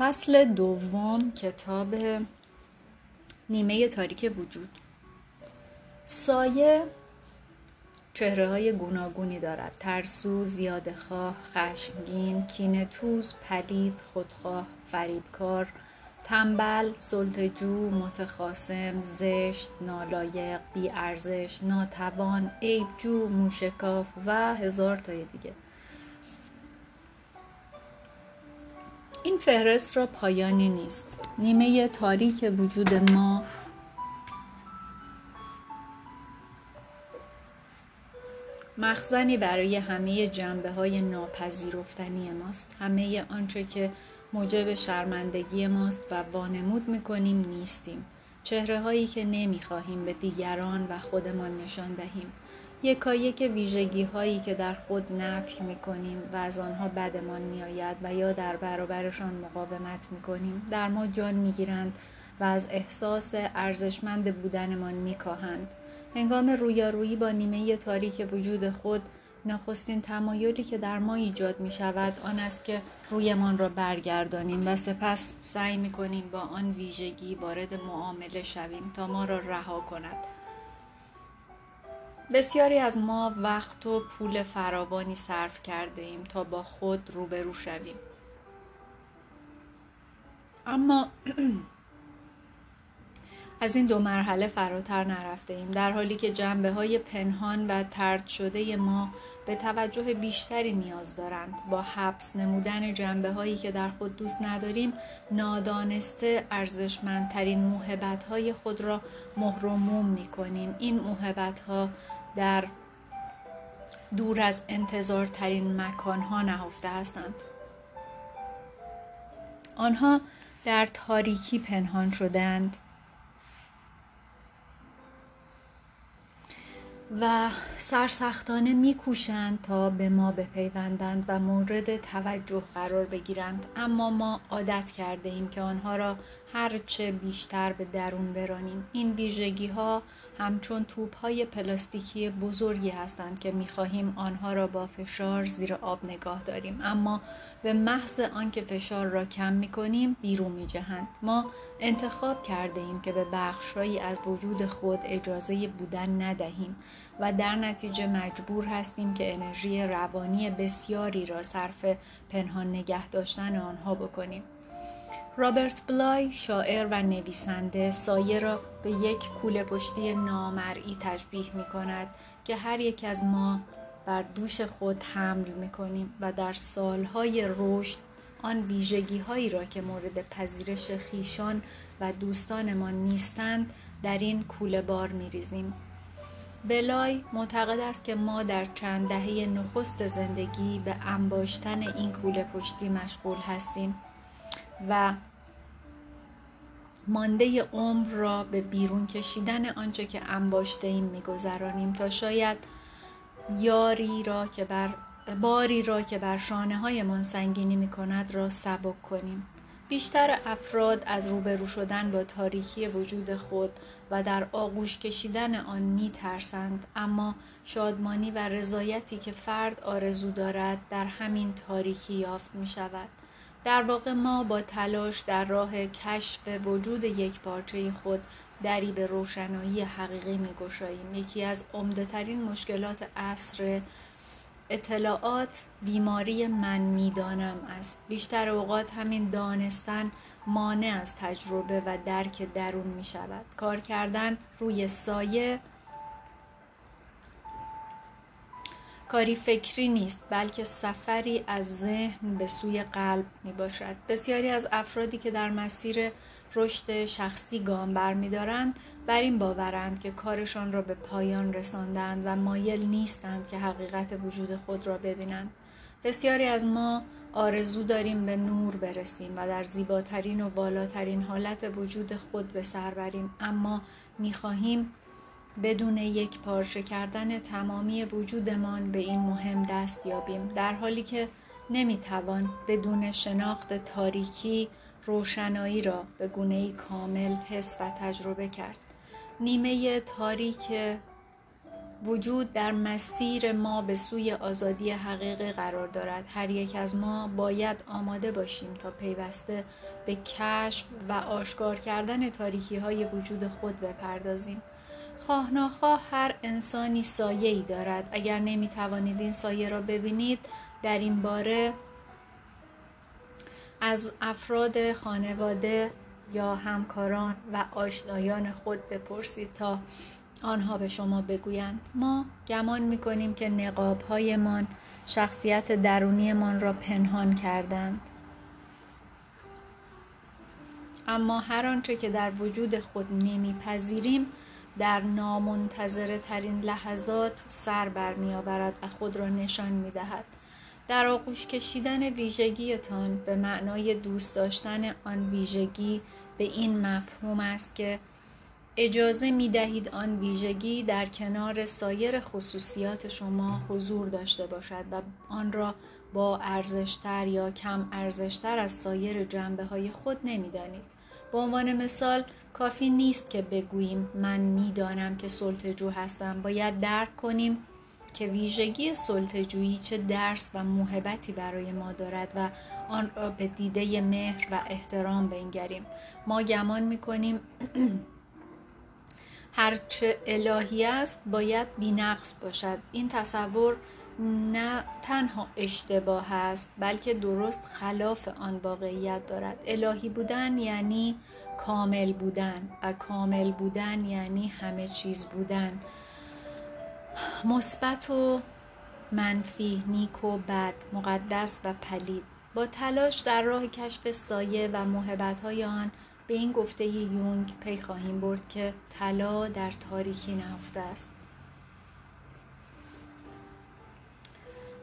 فصل دوم کتاب نیمه تاریک وجود. سایه چهره های گوناگونی دارد. ترسو، زیادخواه، خشمگین، کینتوز، پلید، خودخواه، فریبکار، تنبل، سلطجو، متخاسم، زشت، نالایق، بیارزش، ناتوان، عیبجو، موشکاف و هزار تای دیگه. این فهرست را پایانی نیست. نیمه تاریک وجود ما. مخزنی برای همه جنبه های ناپذیرفتنی ماست. همه آنچه که موجب شرمندگی ماست و وانمود می‌کنیم نیستیم. چهره هایی که نمی‌خواهیم به دیگران و خودمان نشان دهیم. یکایک ویژگی هایی که در خود نفی می کنیم و از آنها بدمان می آید و یا در برابرشان مقاومت می کنیم در ما جان می گیرند و از احساس ارزشمند بودنمان می کاهند. هنگام رویارویی با نیمه تاریک وجود خود نخستین تمایلی که در ما ایجاد می شود آن است که رویمان را برگردانیم و سپس سعی می کنیم با آن ویژگی وارد معامله شویم تا ما را رها کند بسیاری از ما وقت و پول فراوانی صرف کرده ایم تا با خود روبرو شویم. اما از این دو مرحله فراتر نرفته ایم در حالی که جنبه های پنهان و ترد شده ما به توجه بیشتری نیاز دارند. با حبس نمودن جنبه هایی که در خود دوست نداریم نادانسته ارزشمندترین موهبت های خود را مهرموم می کنیم این موهبت ها در دور از انتظارترین مکانها نهفته هستند. آنها در تاریکی پنهان شدند و سرسختانه میکوشند تا به ما بپیوندند و مورد توجه قرار بگیرند. اما ما عادت کرده ایم که آنها را هرچه بیشتر به درون برانیم. این ویژگی ها همچون توپ های پلاستیکی بزرگی هستند که می‌خواهیم آنها را با فشار زیر آب نگاه داریم. اما به محض آنکه فشار را کم می‌کنیم بیرون میجهند. ما انتخاب کرده ایم که به بخشهایی از وجود خود اجازه بودن ندهیم و در نتیجه مجبور هستیم که انرژی روانی بسیاری را صرف پنهان نگه داشتن آنها بکنیم. رابرت بلای شاعر و نویسنده سایه را به یک کوله پشتی نامرئی تشبیه می کند که هر یک از ما بر دوش خود حمل می کنیم و در سالهای رشد آن ویژگی هایی را که مورد پذیرش خیشان و دوستانمان نیستند در این کوله بار می ریزیم. بلای معتقد است که ما در چند دهه نخست زندگی به انباشتن این کوله پشتی مشغول هستیم و مانده عمر را به بیرون کشیدن آنچه که انباشته ایم میگذرانیم تا شاید یاری را که بر باری را که بر شانه های سنگینی می کند را سبک کنیم. بیشتر افراد از روبرو شدن با تاریکی وجود خود و در آغوش کشیدن آن می ترسند اما شادمانی و رضایتی که فرد آرزو دارد در همین تاریکی یافت می شود در واقع ما با تلاش در راه کشف وجود یک پارچه خود دری به روشنایی حقیقی می گشاییم. یکی از عمدهترین مشکلات عصر اطلاعات بیماری من می‌دانم است بیشتر اوقات همین دانستن مانع از تجربه و درک درون می شود کار کردن روی سایه کاری فکری نیست بلکه سفری از ذهن به سوی قلب می باشد بسیاری از افرادی که در مسیر رشد شخصی گام برمیدارند بر این باورند که کارشان را به پایان رساندند و مایل نیستند که حقیقت وجود خود را ببینند. بسیاری از ما آرزو داریم به نور برسیم و در زیباترین و بالاترین حالت وجود خود به سر بریم اما می‌خواهیم بدون یک پارچه کردن تمامی وجودمان به این مهم دست یابیم در حالی که نمی‌توان بدون شناخت تاریکی روشنایی را به گونه کامل حس و تجربه کرد. نیمه تاریک وجود در مسیر ما به سوی آزادی حقیقی قرار دارد. هر یک از ما باید آماده باشیم تا پیوسته به کشف و آشکار کردن تاریکی های وجود خود بپردازیم. خواه ناخواه هر انسانی سایه ای دارد. اگر نمی توانید این سایه را ببینید در این باره از افراد خانواده یا همکاران و آشنایان خود بپرسید تا آنها به شما بگویند. ما گمان می‌کنیم که نقاب هایمان شخصیت درونیمان را پنهان کردند. اما هر آنچه که در وجود خود نمیپذیریم در نامنتظره ترین لحظات سر بر می آورد و خود را نشان می دهد. در آغوش کشیدن ویژگیتان به معنای دوست داشتن آن ویژگی به این مفهوم است که اجازه می دهید آن ویژگی در کنار سایر خصوصیات شما حضور داشته باشد و آن را با ارزشتر یا کم ارزشتر از سایر جنبه های خود نمی دانید. به عنوان مثال کافی نیست که بگوییم من می‌دانم که سلطجو هستم. باید درک کنیم که ویژگی سلطجویی چه درس و موهبتی برای ما دارد و آن را به دیده مهر و احترام بنگریم. ما گمان می‌کنیم هرچه الهی است باید بینقص باشد. این تصور نه تنها اشتباه است بلکه درست خلاف آن واقعیت دارد. الهی بودن یعنی کامل بودن و کامل بودن یعنی همه چیز بودن. مثبت و منفی نیک و بد مقدس و پلید. با تلاش در راه کشف سایه و محبت های آن به این گفته یونگ پی خواهیم برد که طلا در تاریکی نهفته است.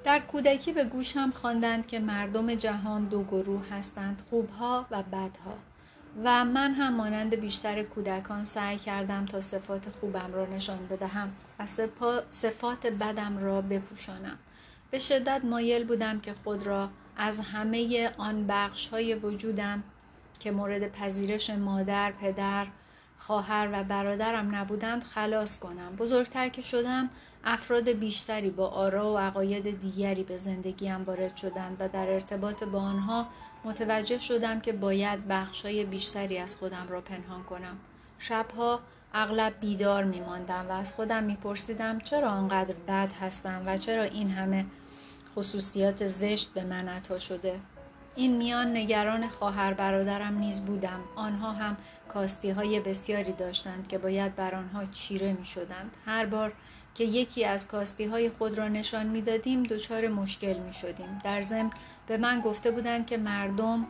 در کودکی به گوشم خواندند که مردم جهان دو گروه هستند خوبها و بدها. و من هم مانند بیشتر کودکان سعی کردم تا صفات خوبم را نشان بدهم و صفات بدم را بپوشانم. به شدت مایل بودم که خود را از همه آن بخش های وجودم که مورد پذیرش مادر، پدر، خواهر و برادرم نبودند خلاص کنم. بزرگتر که شدم افراد بیشتری با آرا و عقاید دیگری به زندگیم وارد شدند و در ارتباط با آنها متوجه شدم که باید بخشای بیشتری از خودم را پنهان کنم. شبها اغلب بیدار می ماندم و از خودم می پرسیدم چرا آنقدر بد هستم و چرا این همه خصوصیات زشت به من عطا شده. این میان نگران خواهر برادرم نیز بودم. آنها هم کاستی های بسیاری داشتند که باید بر آنها چیره می شدند هر بار که یکی از کاستی های خود را نشان می دادیم دچار مشکل می شدیم در ضمن به من گفته بودند که مردم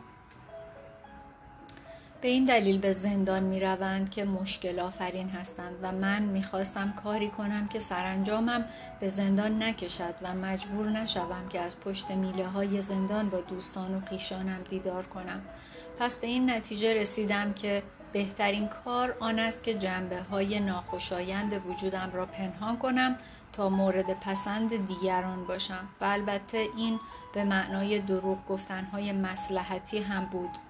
به این دلیل به زندان می روند که مشکل آفرین هستند و من می خواستم کاری کنم که سرانجامم به زندان نکشد و مجبور نشوم که از پشت میله های زندان با دوستان و خیشانم دیدار کنم. پس به این نتیجه رسیدم که بهترین کار آن است که جنبه های ناخوشایند وجودم را پنهان کنم تا مورد پسند دیگران باشم و البته این به معنای دروغ گفتنهای مسلحتی هم بود.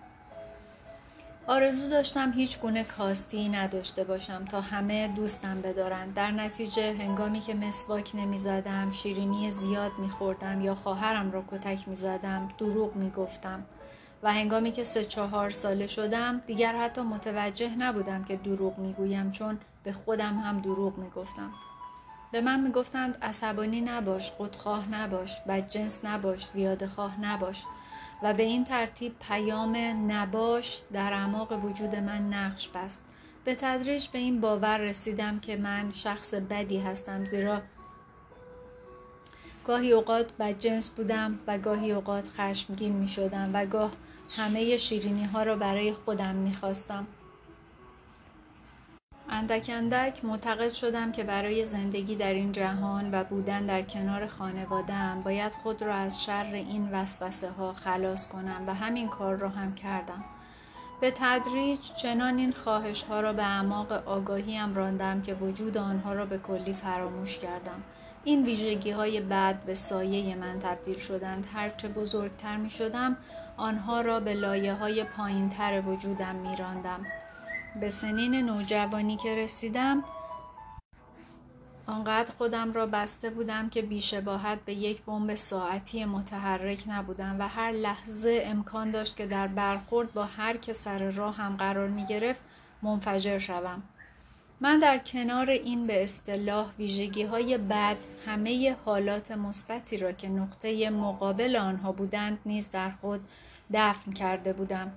آرزو داشتم هیچ گونه کاستی نداشته باشم تا همه دوستم بدارند در نتیجه هنگامی که مسواک نمی زدم شیرینی زیاد می خوردم یا خواهرم را کتک می زدم دروغ می گفتم و هنگامی که سه چهار ساله شدم دیگر حتی متوجه نبودم که دروغ می گویم چون به خودم هم دروغ می گفتم به من می گفتند عصبانی نباش خودخواه نباش بدجنس نباش زیاده خواه نباش. و به این ترتیب پیام نباش در اعماق وجود من نقش بست به تدریج به این باور رسیدم که من شخص بدی هستم زیرا گاهی اوقات بدجنس بودم و گاهی اوقات خشمگین می شدم و گاه همه شیرینی ها را برای خودم می خواستم. اندک اندک معتقد شدم که برای زندگی در این جهان و بودن در کنار خانوادم باید خود را از شر این وسوسه ها خلاص کنم و همین کار را هم کردم. به تدریج چنان این خواهش ها را به اعماق آگاهیم راندم که وجود آنها را به کلی فراموش کردم. این ویژگی های بعد به سایه من تبدیل شدند هرچه بزرگتر می شدم آنها را به لایه های پایین تر وجودم می راندم. به سنین نوجوانی که رسیدم آنقدر خودم را بسته بودم که بیشباهت به یک بمب ساعتی متحرک نبودم و هر لحظه امکان داشت که در برخورد با هر که سر راه هم قرار می گرفت منفجر شوم. من در کنار این به اصطلاح ویژگی های بد همه حالات مثبتی را که نقطه مقابل آنها بودند نیز در خود دفن کرده بودم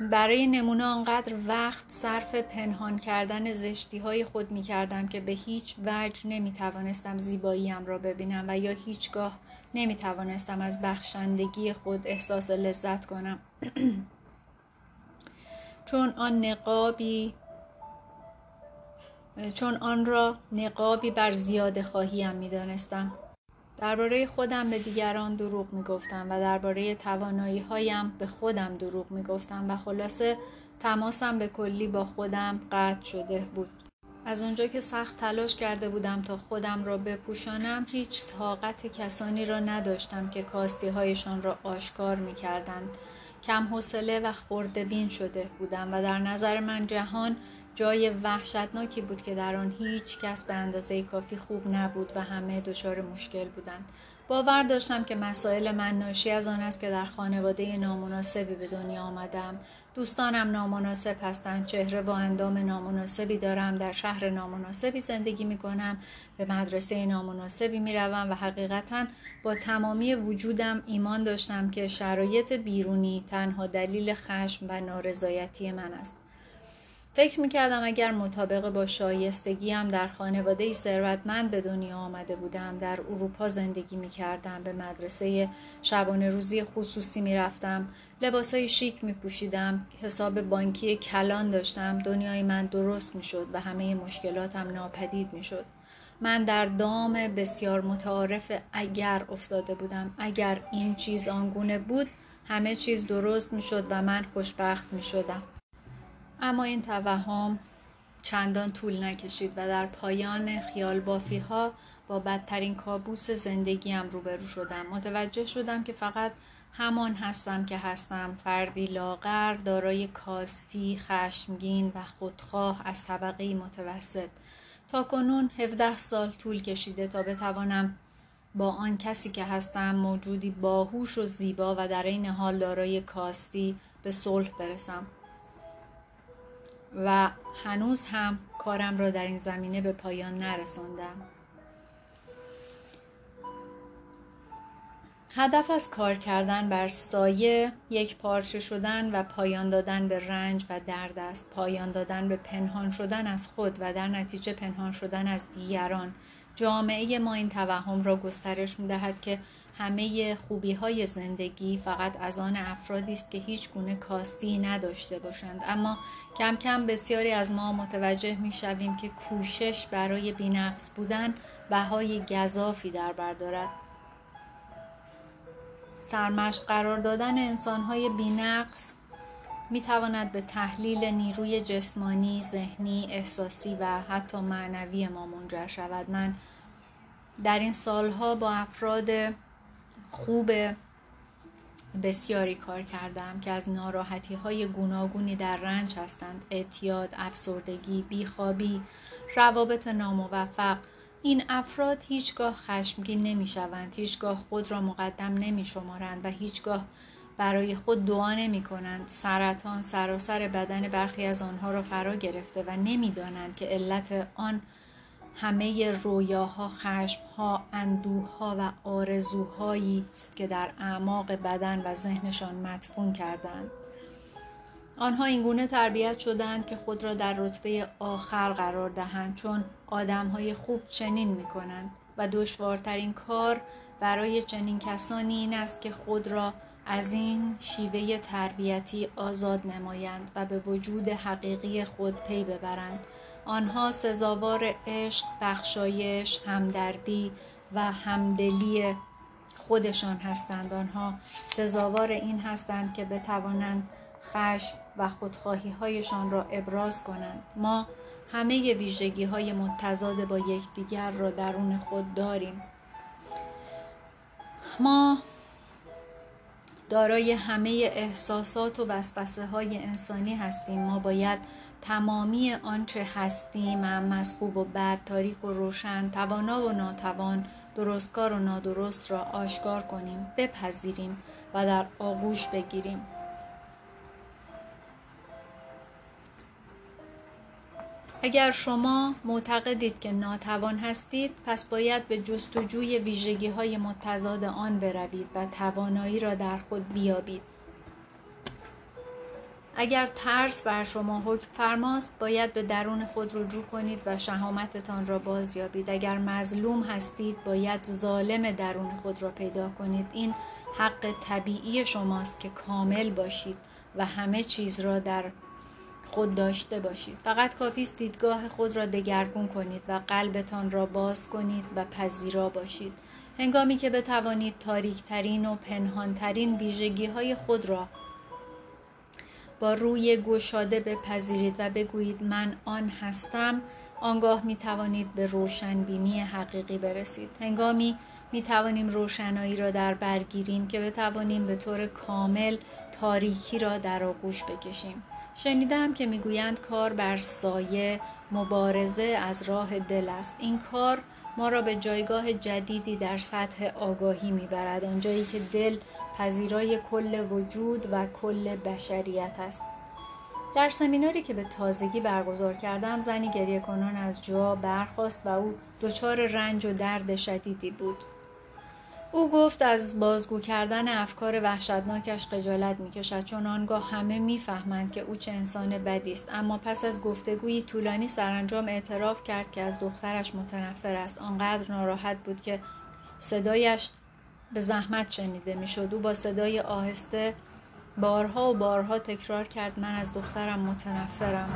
برای نمونه آنقدر وقت صرف پنهان کردن زشتی های خود می کردم که به هیچ وجه نمی توانستم زیباییم را ببینم و یا هیچگاه نمی توانستم از بخشندگی خود احساس لذت کنم چون آن نقابی چون آن را نقابی بر زیاده خواهیم می دانستم. درباره خودم به دیگران دروغ می گفتم و درباره توانایی هایم به خودم دروغ می گفتم و خلاصه تماسم به کلی با خودم قطع شده بود. از اونجا که سخت تلاش کرده بودم تا خودم را بپوشانم هیچ طاقت کسانی را نداشتم که کاستی هایشان را آشکار می کردند. کم حوصله و خوردبین شده بودم و در نظر من جهان جای وحشتناکی بود که در آن هیچ کس به اندازه کافی خوب نبود و همه دچار مشکل بودند. باور داشتم که مسائل من ناشی از آن است که در خانواده نامناسبی به دنیا آمدم. دوستانم نامناسب هستند، چهره با اندام نامناسبی دارم، در شهر نامناسبی زندگی می کنم، به مدرسه نامناسبی می روم و حقیقتا با تمامی وجودم ایمان داشتم که شرایط بیرونی تنها دلیل خشم و نارضایتی من است. فکر می‌کردم اگر مطابق با شایستگیم در خانواده ثروتمند به دنیا آمده بودم در اروپا زندگی می‌کردم به مدرسه شبانه روزی خصوصی می‌رفتم لباسهای شیک میپوشیدم حساب بانکی کلان داشتم دنیای من درست می‌شد و همه مشکلاتم ناپدید می‌شد. من در دام بسیار متعارف اگر افتاده بودم. اگر این چیز آنگونه بود همه چیز درست می‌شد و من خوشبخت می‌شدم. اما این توهم چندان طول نکشید و در پایان خیال بافی ها با بدترین کابوس زندگیم روبرو شدم. متوجه شدم که فقط همان هستم که هستم. فردی لاغر دارای کاستی خشمگین و خودخواه از طبقه متوسط. تا کنون 17 سال طول کشیده تا بتوانم با آن کسی که هستم موجودی باهوش و زیبا و در این حال دارای کاستی به صلح برسم. و هنوز هم کارم را در این زمینه به پایان نرساندم. هدف از کار کردن بر سایه یک پارچه شدن و پایان دادن به رنج و درد است. پایان دادن به پنهان شدن از خود و در نتیجه پنهان شدن از دیگران. جامعه ما این توهم را گسترش می دهد که همه خوبی های زندگی فقط از آن افرادی است که هیچ گونه کاستی نداشته باشند اما کم کم بسیاری از ما متوجه می شویم که کوشش برای بینقص بودن بهای گذافی در بر دارد سرمشق قرار دادن انسانهای بینقص می تواند به تحلیل نیروی جسمانی، ذهنی، احساسی و حتی معنوی ما منجر شود. من در این سالها با افراد خوب بسیاری کار کردم که از ناراحتی های گوناگونی در رنج هستند. اعتیاد، افسردگی، بیخوابی، روابط ناموفق. این افراد هیچگاه خشمگین نمی شوند هیچگاه خود را مقدم نمی شمارند و هیچگاه برای خود دعا نمی کنند سرطان سراسر بدن برخی از آنها را فرا گرفته و نمی‌دانند که علت آن همه رویاها، خشمها، اندوهها و آرزوهایی است که در اعماق بدن و ذهنشان مدفون کردند. آنها اینگونه تربیت شدند که خود را در رتبه آخر قرار دهند چون آدمهای خوب چنین می کنند و دشوارترین کار برای چنین کسانی این است که خود را از این شیوه تربیتی آزاد نمایند و به وجود حقیقی خود پی ببرند آنها سزاوار عشق، بخشایش، همدردی و همدلی خودشان هستند. آنها سزاوار این هستند که بتوانند خشم و خودخواهی هایشان را ابراز کنند. ما همه ویژگی های متضاد با یکدیگر را درون خود داریم. ما دارای همه احساسات و وسوسه های انسانی هستیم. ما باید تمامی آنچه هستیم هم از خوب و بد تاریک و روشن توانا و ناتوان درستکار و نادرست را آشکار کنیم بپذیریم و در آغوش بگیریم. اگر شما معتقدید که ناتوان هستید پس باید به جستجوی ویژگی های متضاد آن بروید و توانایی را در خود بیابید. اگر ترس بر شما حکم فرماست باید به درون خود رجوع کنید و شهامتتان را بازیابید. اگر مظلوم هستید باید ظالم درون خود را پیدا کنید. این حق طبیعی شماست که کامل باشید و همه چیز را در خود داشته باشید. فقط کافی است دیدگاه خود را دگرگون کنید و قلبتان را باز کنید و پذیرا باشید. هنگامی که بتوانید تاریکترین و پنهانترین ویژگی های خود را با روی گشاده بپذیرید و بگویید من آن هستم آنگاه می توانید به روشنبینی حقیقی برسید. هنگامی می توانیم روشنایی را در برگیریم که بتوانیم به طور کامل تاریکی را در آغوش بکشیم. شنیدم که می‌گویند کار بر سایه مبارزه از راه دل است. این کار ما را به جایگاه جدیدی در سطح آگاهی می‌برد آنجایی که دل پذیرای کل وجود و کل بشریت است. در سمیناری که به تازگی برگزار کردم زنی گریه کنان از جا برخواست و او دچار رنج و درد شدیدی بود. او گفت از بازگو کردن افکار وحشتناکش خجالت می‌کشد چون آنگاه همه می‌فهمند که او چه انسان بدی است. اما پس از گفتگویی طولانی سرانجام اعتراف کرد که از دخترش متنفر است. آنقدر ناراحت بود که صدایش به زحمت شنیده می‌شد. او با صدای آهسته بارها و بارها تکرار کرد من از دخترم متنفرم.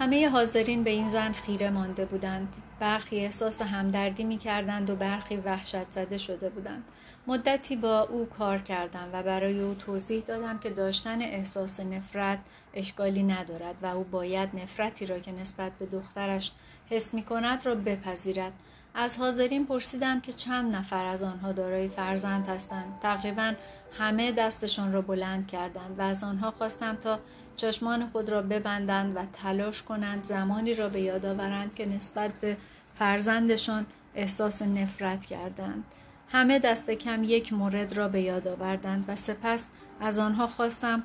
همه حاضرین به این زن خیره مانده بودند. برخی احساس همدردی می کردند و برخی وحشت زده شده بودند. مدتی با او کار کردم و برای او توضیح دادم که داشتن احساس نفرت اشکالی ندارد و او باید نفرتی را که نسبت به دخترش حس می کند را بپذیرد. از حاضرین پرسیدم که چند نفر از آنها دارای فرزند هستند. تقریبا همه دستشان را بلند کردند و از آنها خواستم تا چشمان خود را ببندند و تلاش کنند زمانی را به یاد آورند که نسبت به فرزندشان احساس نفرت کردند. همه دست کم یک مورد را به یاد آوردند و سپس از آنها خواستم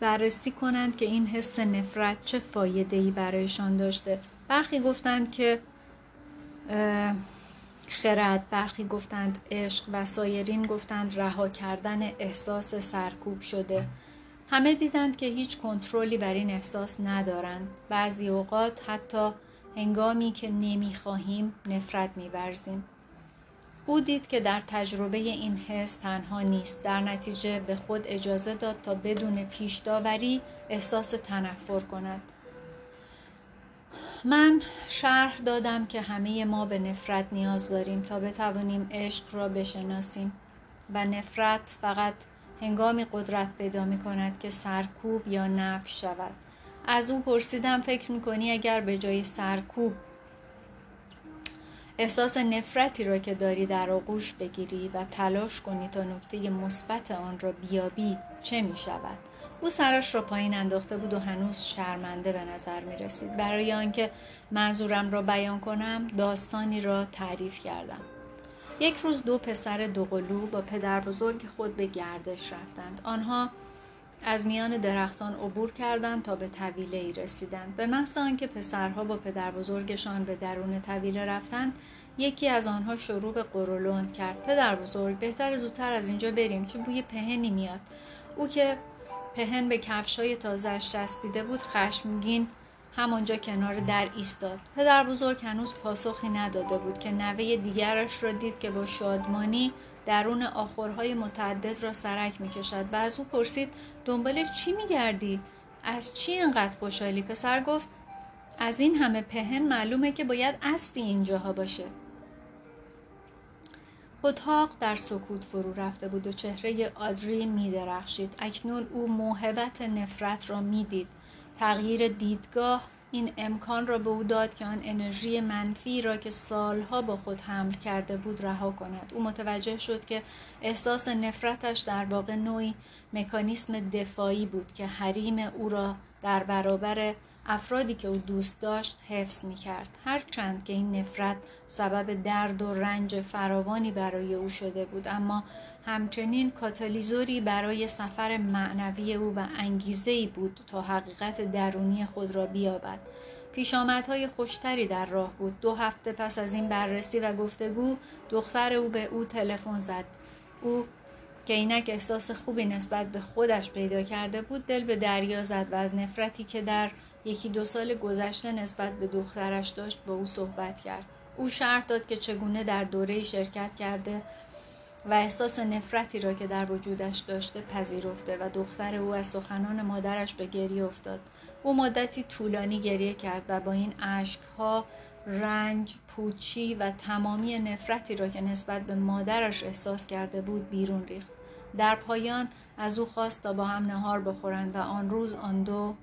بررسی کنند که این حس نفرت چه فایده برایشان داشته. برخی گفتند که خرد برخی گفتند عشق و سایرین گفتند رها کردن احساس سرکوب شده. همه دیدند که هیچ کنترلی بر این احساس ندارند. بعضی اوقات حتی هنگامی که نمی‌خواهیم نفرت میورزیم. او دید که در تجربه این حس تنها نیست در نتیجه به خود اجازه داد تا بدون پیش داوری احساس تنفر کند. من شرح دادم که همه ما به نفرت نیاز داریم تا بتوانیم عشق را بشناسیم و نفرت فقط هنگامی قدرت پیدا می کند که سرکوب یا نف شود. از او پرسیدم فکر می کنی اگر به جای سرکوب احساس نفرتی را که داری در آغوش بگیری و تلاش کنی تا نکته مثبت آن را بیابی چه می شود؟ او سرش را پایین انداخته بود و هنوز شرمنده به نظر می رسید برای آنکه منظورم را بیان کنم داستانی را تعریف کردم. یک روز دو پسر دوقلو با پدر بزرگ خود به گردش رفتند. آنها از میان درختان عبور کردند تا به طویله ای رسیدند. به محض آنکه پسرها با پدر بزرگشان به درون طویله رفتند یکی از آنها شروع به قرولند کرد. پدر بزرگ بهتر زودتر از اینجا بریم چه بوی پهنی میاد. او که پهن به کفش های تازهش چسبیده بود خشمگین همانجا کنار در ایستاد. پدر بزرگ هنوز پاسخی نداده بود که نوه دیگرش را دید که با شادمانی درون آخرهای متعدد را سرک می کشد و از او پرسید دنبال چی می گردی؟ از چی انقدر خوشحالی؟ پسر گفت از این همه پهن معلومه که باید اسبی اینجاها باشه اتاق در سکوت فرو رفته بود و چهره آدری می درخشید. اکنون او موهبت نفرت را می‌دید. تغییر دیدگاه این امکان را به او داد که آن انرژی منفی را که سالها با خود حمل کرده بود رها کند. او متوجه شد که احساس نفرتش در واقع نوعی مکانیسم دفاعی بود که حریم او را در برابر افرادی که او دوست داشت حفظ می کرد. هرچند که این نفرت سبب درد و رنج فراوانی برای او شده بود اما همچنین کاتالیزوری برای سفر معنوی او و انگیزه بود تا حقیقت درونی خود را بیابد. پیشامدهای خوشتری در راه بود. دو هفته پس از این بررسی و گفتگو دختر او به او تلفن زد. او که اینک احساس خوبی نسبت به خودش پیدا کرده بود دل به دریا زد و از نفرتی که در یکی دو سال گذشته نسبت به دخترش داشت با او صحبت کرد او شرح داد که چگونه در دوره شرکت کرده و احساس نفرتی را که در وجودش داشته پذیرفته و دختر او از سخنان مادرش به گریه افتاد او مدتی طولانی گریه کرد و با این اشکها رنج، پوچی و تمامی نفرتی را که نسبت به مادرش احساس کرده بود بیرون ریخت. در پایان از او خواست تا با هم نهار بخورند و آن روز آن دو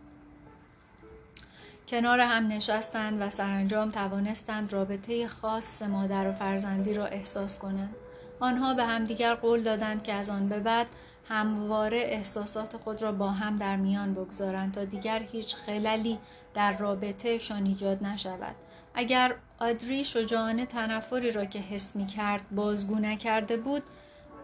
کنار هم نشستند و سرانجام توانستند رابطه خاص مادر و فرزندی را احساس کنند. آنها به همدیگر قول دادند که از آن به بعد همواره احساسات خود را با هم در میان بگذارند تا دیگر هیچ خللی در رابطهشان ایجاد نشود. اگر آدری شجاعانه تنفری را که حس می کرد بازگو نکرده بود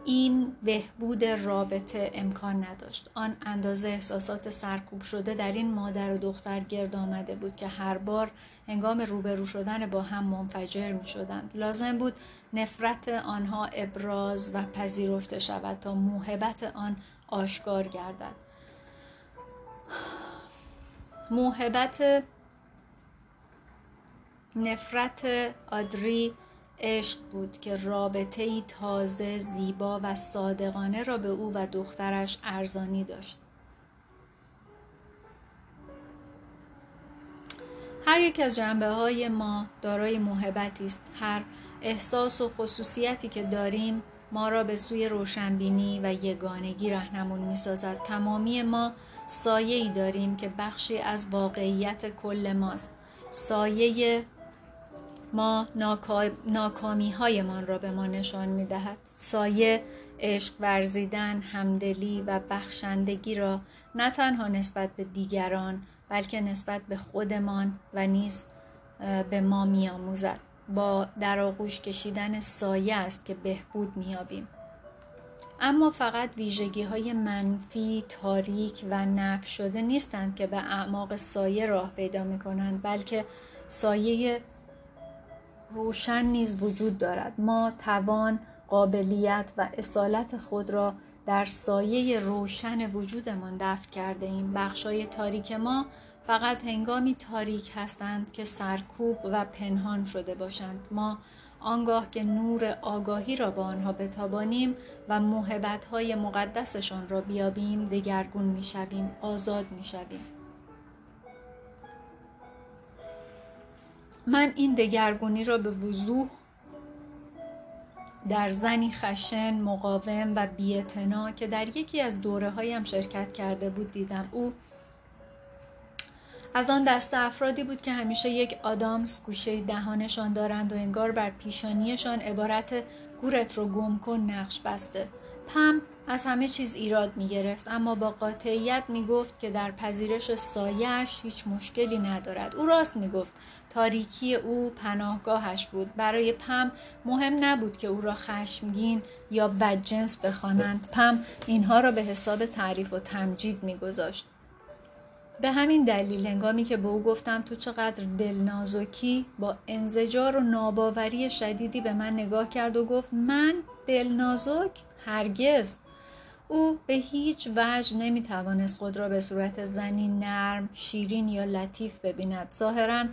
این بهبود رابطه امکان نداشت. آن اندازه احساسات سرکوب شده در این مادر و دختر گرد آمده بود که هر بار هنگام روبرو شدن با هم منفجر می شدند لازم بود نفرت آنها ابراز و پذیرفته شود تا موهبت آن آشکار گردد. موهبت نفرت آدری عشق بود که رابطه ای تازه زیبا و صادقانه را به او و دخترش ارزانی داشت. هر یک از جنبه های ما دارای محبتی است. هر احساس و خصوصیتی که داریم ما را به سوی روشنبینی و یگانگی رهنمون می سازد تمامی ما سایه ای داریم که بخشی از واقعیت کل ماست. سایه ما ناکامی هایمان را به ما نشان می دهد. سایه عشق ورزیدن، همدلی و بخشندگی را نه تنها نسبت به دیگران بلکه نسبت به خودمان و نیز به ما می آموزد. با در آغوش کشیدن سایه است که بهبود میابیم اما فقط ویژگی های منفی، تاریک و نف شده نیستند که به اعماق سایه راه پیدا می کنند بلکه سایه روشن نیز وجود دارد. ما توان قابلیت و اصالت خود را در سایه روشن وجودمان دفع کرده ایم بخشای تاریک ما فقط هنگامی تاریک هستند که سرکوب و پنهان شده باشند. ما آنگاه که نور آگاهی را با آنها بتابانیم و موهبت های مقدسشان را بیابیم دگرگون می‌شویم آزاد می‌شویم. من این دگرگونی را به وضوح در زنی خشن، مقاوم و بیعتنا که در یکی از دوره هایم شرکت کرده بود دیدم. او از آن دسته افرادی بود که همیشه یک آدامس گوشه دهانشان دارند و انگار بر پیشانیشان عبارت گورت رو گم کن نقش بسته. پم از همه چیز ایراد می گرفت اما با قاطعیت می گفت که در پذیرش سایش هیچ مشکلی ندارد. او راست می گفت تاریکی او پناهگاهش بود. برای پم مهم نبود که او را خشمگین یا بدجنس بخوانند. پم اینها را به حساب تعریف و تمجید میگذاشت. به همین دلیل هنگامی که به او گفتم تو چقدر دلنازکی با انزجار و ناباوری شدیدی به من نگاه کرد و گفت من دلنازک هرگز؟ او به هیچ وجه نمی توانست خود را به صورت زنی نرم، شیرین یا لطیف ببیند. ظاهرا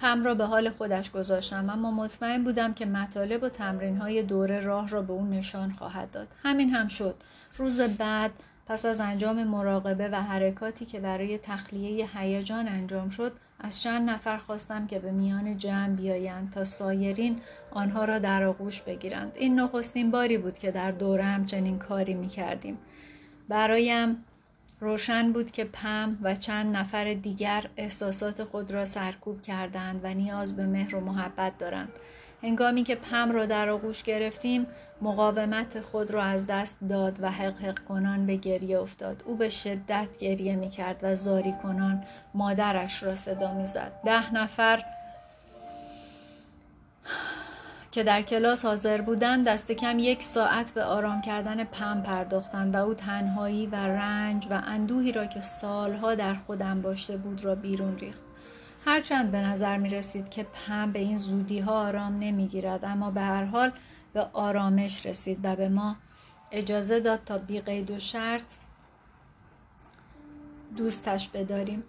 پم را به حال خودش گذاشتم اما مطمئن بودم که مطالب و تمرین های دوره راه را به او نشان خواهد داد. همین هم شد. روز بعد پس از انجام مراقبه و حرکاتی که برای تخلیه هیجان انجام شد از چند نفر خواستم که به میان جمع بیایند تا سایرین آنها را در آغوش بگیرند این نخستین باری بود که در دوره همچنین کاری می کردیم برایم روشن بود که پم و چند نفر دیگر احساسات خود را سرکوب کردند و نیاز به مهر و محبت دارند. هنگامی که پم را در آغوش گرفتیم مقاومت خود را از دست داد و حق حق کنان به گریه افتاد. او به شدت گریه می کرد و زاری کنان مادرش را صدا می زد ده نفر که در کلاس حاضر بودند دست کم یک ساعت به آرام کردن پم پرداختند و او تنهایی و رنج و اندوهی را که سالها در خودم باشته بود را بیرون ریخت. هرچند به نظر می رسید که پم به این زودی ها آرام نمی گیرد اما به هر حال به آرامش رسید و به ما اجازه داد تا بی قید و شرط دوستش بداریم.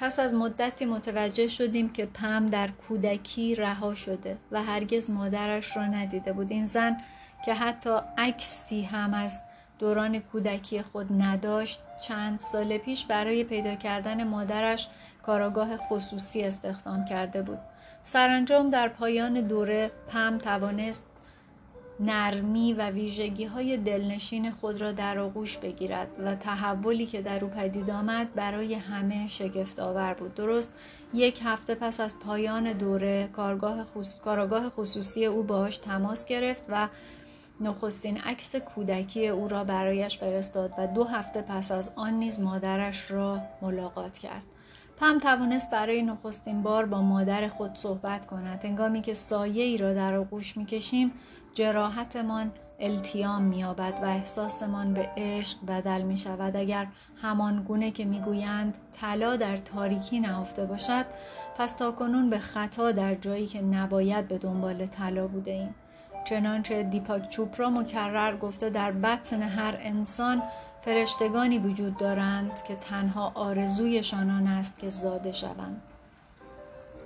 پس از مدتی متوجه شدیم که پم در کودکی رها شده و هرگز مادرش را ندیده بود. این زن که حتی عکسی هم از دوران کودکی خود نداشت چند سال پیش برای پیدا کردن مادرش کاراگاه خصوصی استخدام کرده بود. سرانجام در پایان دوره پم توانست نرمی و ویژگی های دلنشین خود را در آغوش بگیرد و تحولی که در او پدید آمد برای همه شگفت آور بود. درست یک هفته پس از پایان دوره کارگاه خصوص... کارگاه خصوصی او باش تماس گرفت و نخستین عکس کودکی او را برایش فرستاد و دو هفته پس از آن نیز مادرش را ملاقات کرد. پم توانست برای نخستین بار با مادر خود صحبت کند. هنگامی که سایه ای را در آغوش می‌کشیم جراحتمان التیام مییابد و احساسمان به عشق بدل می شود اگر همان گونه که می‌گویند طلا در تاریکی نهفته باشد پس تا کنون به خطا در جایی که نباید به دنبال طلا بوده ایم. چنانچه دیپاک چوپرا مکرر گفته در بطن هر انسان فرشتگانی وجود دارند که تنها آرزویشان آن است که زاده شوند.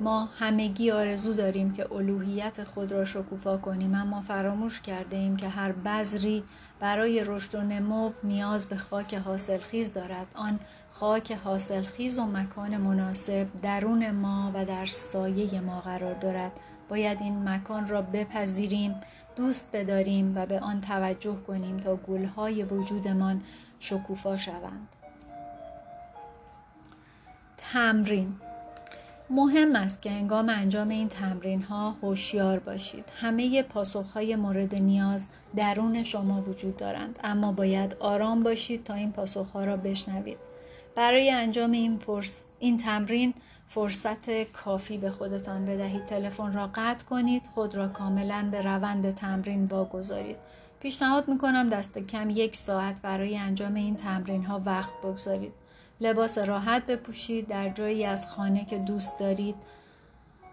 ما همگی آرزو داریم که الوهیت خود را شکوفا کنیم اما فراموش کرده ایم که هر بذری برای رشد و نمو نیاز به خاک حاصلخیز دارد. آن خاک حاصلخیز و مکان مناسب درون ما و در سایه ما قرار دارد. باید این مکان را بپذیریم دوست بداریم و به آن توجه کنیم تا گلهای وجودمان شکوفا شوند تمرین مهم است که انگام انجام این تمرین ها هوشیار باشید. همه پاسخ های مورد نیاز درون شما وجود دارند اما باید آرام باشید تا این پاسخ ها را بشنوید. برای انجام این, فرس... این تمرین فرصت کافی به خودتان بدهید. تلفن را قطع کنید. خود را کاملا به روند تمرین واگذارید. پیشنهاد می‌کنم دست کم یک ساعت برای انجام این تمرین ها وقت بگذارید. لباس راحت بپوشید در جایی از خانه که دوست دارید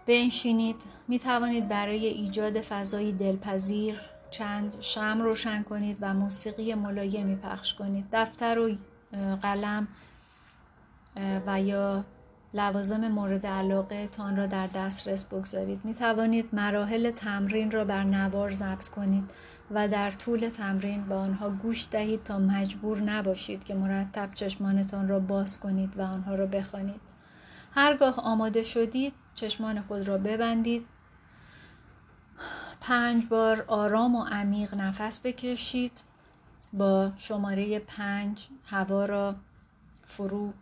بنشینید می توانید برای ایجاد فضایی دلپذیر چند شم روشن کنید و موسیقی ملایمی پخش کنید دفتر و قلم و یا لوازم مورد علاقه تان را در دسترس بگذارید. می توانید مراحل تمرین را بر نوار ضبط کنید و در طول تمرین به آنها گوش دهید تا مجبور نباشید که مرتب چشمانتان را باز کنید و آنها را بخوانید. هرگاه آماده شدید چشمان خود را ببندید. پنج بار آرام و عمیق نفس بکشید. با شماره پنج هوا را فرو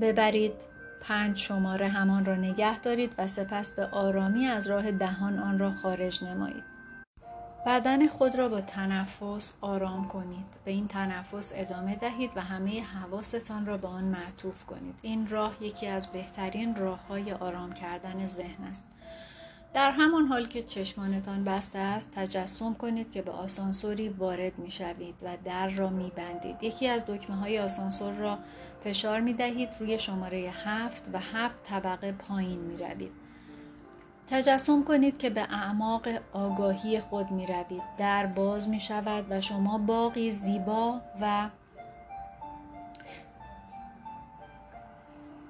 ببرید پنج شماره همان را نگه دارید و سپس به آرامی از راه دهان آن را خارج نمایید. بدن خود را با تنفس آرام کنید. به این تنفس ادامه دهید و همه حواستان را به آن معطوف کنید. این راه یکی از بهترین راه های آرام کردن ذهن است. در همان حال که چشمانتان بسته است تجسم کنید که به آسانسوری وارد می شوید و در را می بندید. یکی از دکمه های آسانسور را فشار می دهید روی شماره هفت و هفت طبقه پایین می روید. تجسم کنید که به اعماق آگاهی خود می روید. در باز می شود و شما باقی زیبا و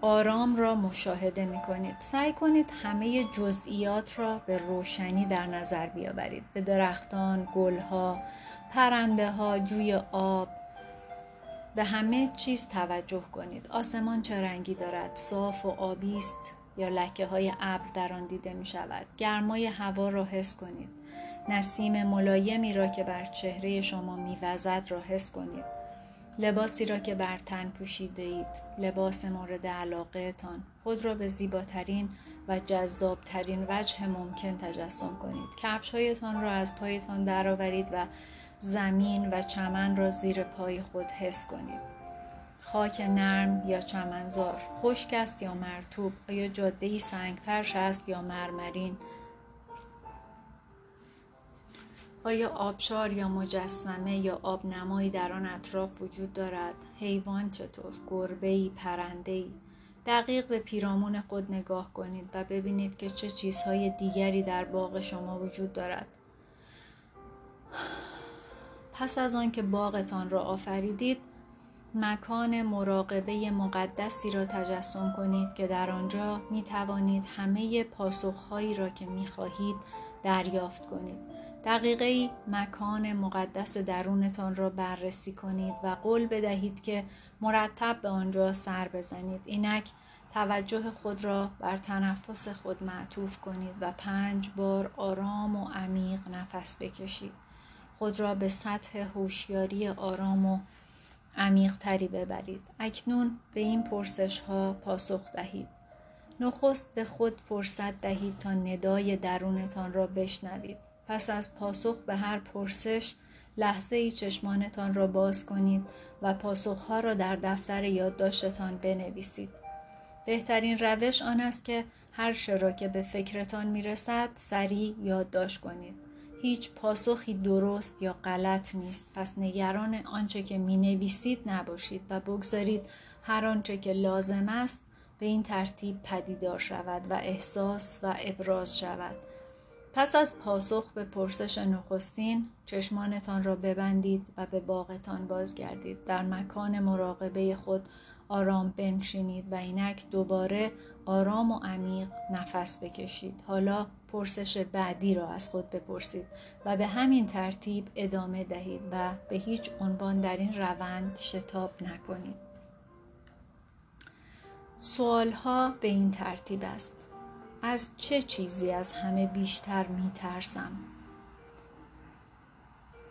آرام را مشاهده می کنید. سعی کنید همه جزئیات را به روشنی در نظر بیاورید. به درختان، گلها، پرنده ها، جوی آب، به همه چیز توجه کنید. آسمان چه رنگی دارد؟ صاف و آبی است یا لکه های ابر در آن دیده می شود. گرمای هوا را حس کنید. نسیم ملایمی را که بر چهره شما میوزد را حس کنید. لباسی را که بر تن پوشیده اید. لباس مورد علاقه تان خود را به زیباترین و جذابترین وجه ممکن تجسم کنید. کفش هایتان را از پایتان درآورید و زمین و چمن را زیر پای خود حس کنید. خاک نرم یا چمنزار. خشک است یا مرتوب آیا جاده سنگ فرش است یا مرمرین؟ آیا آبشار یا مجسمه یا آبنمایی در آن اطراف وجود دارد؟ حیوان چطور؟ گربه پرنده دقیق به پیرامون خود نگاه کنید و ببینید که چه چیزهای دیگری در باغ شما وجود دارد. پس از آنکه باغتان را آفریدید مکان مراقبه مقدسی را تجسم کنید که در آنجا می توانید همه پاسخهایی را که می خواهید دریافت کنید. دقیقه مکان مقدس درونتان را بررسی کنید و قول بدهید که مرتب به آنجا سر بزنید. اینک توجه خود را بر تنفس خود معطوف کنید و پنج بار آرام و عمیق نفس بکشید. خود را به سطح هوشیاری آرام و عمیق تری ببرید. اکنون به این پرسش ها پاسخ دهید. نخست به خود فرصت دهید تا ندای درونتان را بشنوید. پس از پاسخ به هر پرسش لحظه ای چشمانتان را باز کنید و پاسخها را در دفتر یادداشتتان بنویسید. بهترین روش آن است که هر را که به فکرتان می‌رسد سریع یادداشت کنید. هیچ پاسخی درست یا غلط نیست پس نگران آنچه که می نویسید نباشید و بگذارید هر آنچه که لازم است به این ترتیب پدیدار شود و احساس و ابراز شود پس از پاسخ به پرسش نخستین چشمانتان را ببندید و به باغتان بازگردید. در مکان مراقبه خود آرام بنشینید و اینک دوباره آرام و عمیق نفس بکشید. حالا پرسش بعدی را از خود بپرسید و به همین ترتیب ادامه دهید و به هیچ عنوان در این روند شتاب نکنید. سوالها به این ترتیب است. از چه چیزی از همه بیشتر می ترسم؟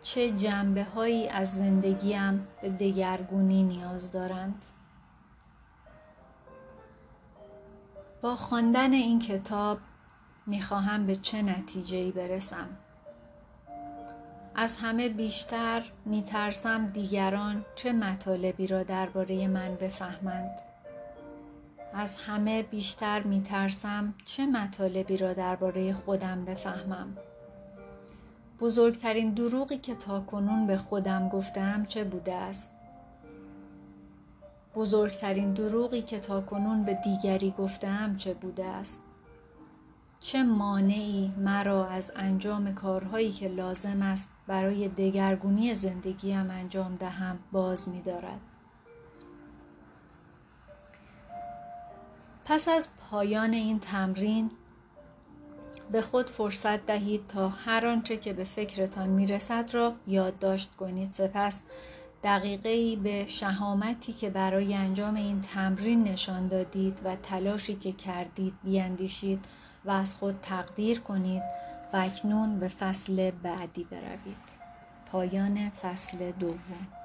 چه جنبه هایی از زندگیم به دگرگونی نیاز دارند؟ با خواندن این کتاب می‌خواهم به چه نتیجه برسم از همه بیشتر میترسم دیگران چه مطالبی را درباره من بفهمند از همه بیشتر میترسم چه مطالبی را درباره خودم بفهمم. بزرگترین دروغی که تا کنون به خودم گفتم چه بوده است؟ بزرگترین دروغی که تا کنون به دیگری گفتم چه بوده است؟ چه مانعی مرا از انجام کارهایی که لازم است برای دگرگونی زندگیم انجام دهم باز می پس از پایان این تمرین به خود فرصت دهید تا هر آنچه که به فکرتان می‌رسد را یادداشت کنید. سپس دقیقه به شهامتی که برای انجام این تمرین نشان دادید و تلاشی که کردید بیاندیشید و از خود تقدیر کنید و اکنون به فصل بعدی بروید. پایان فصل دوم.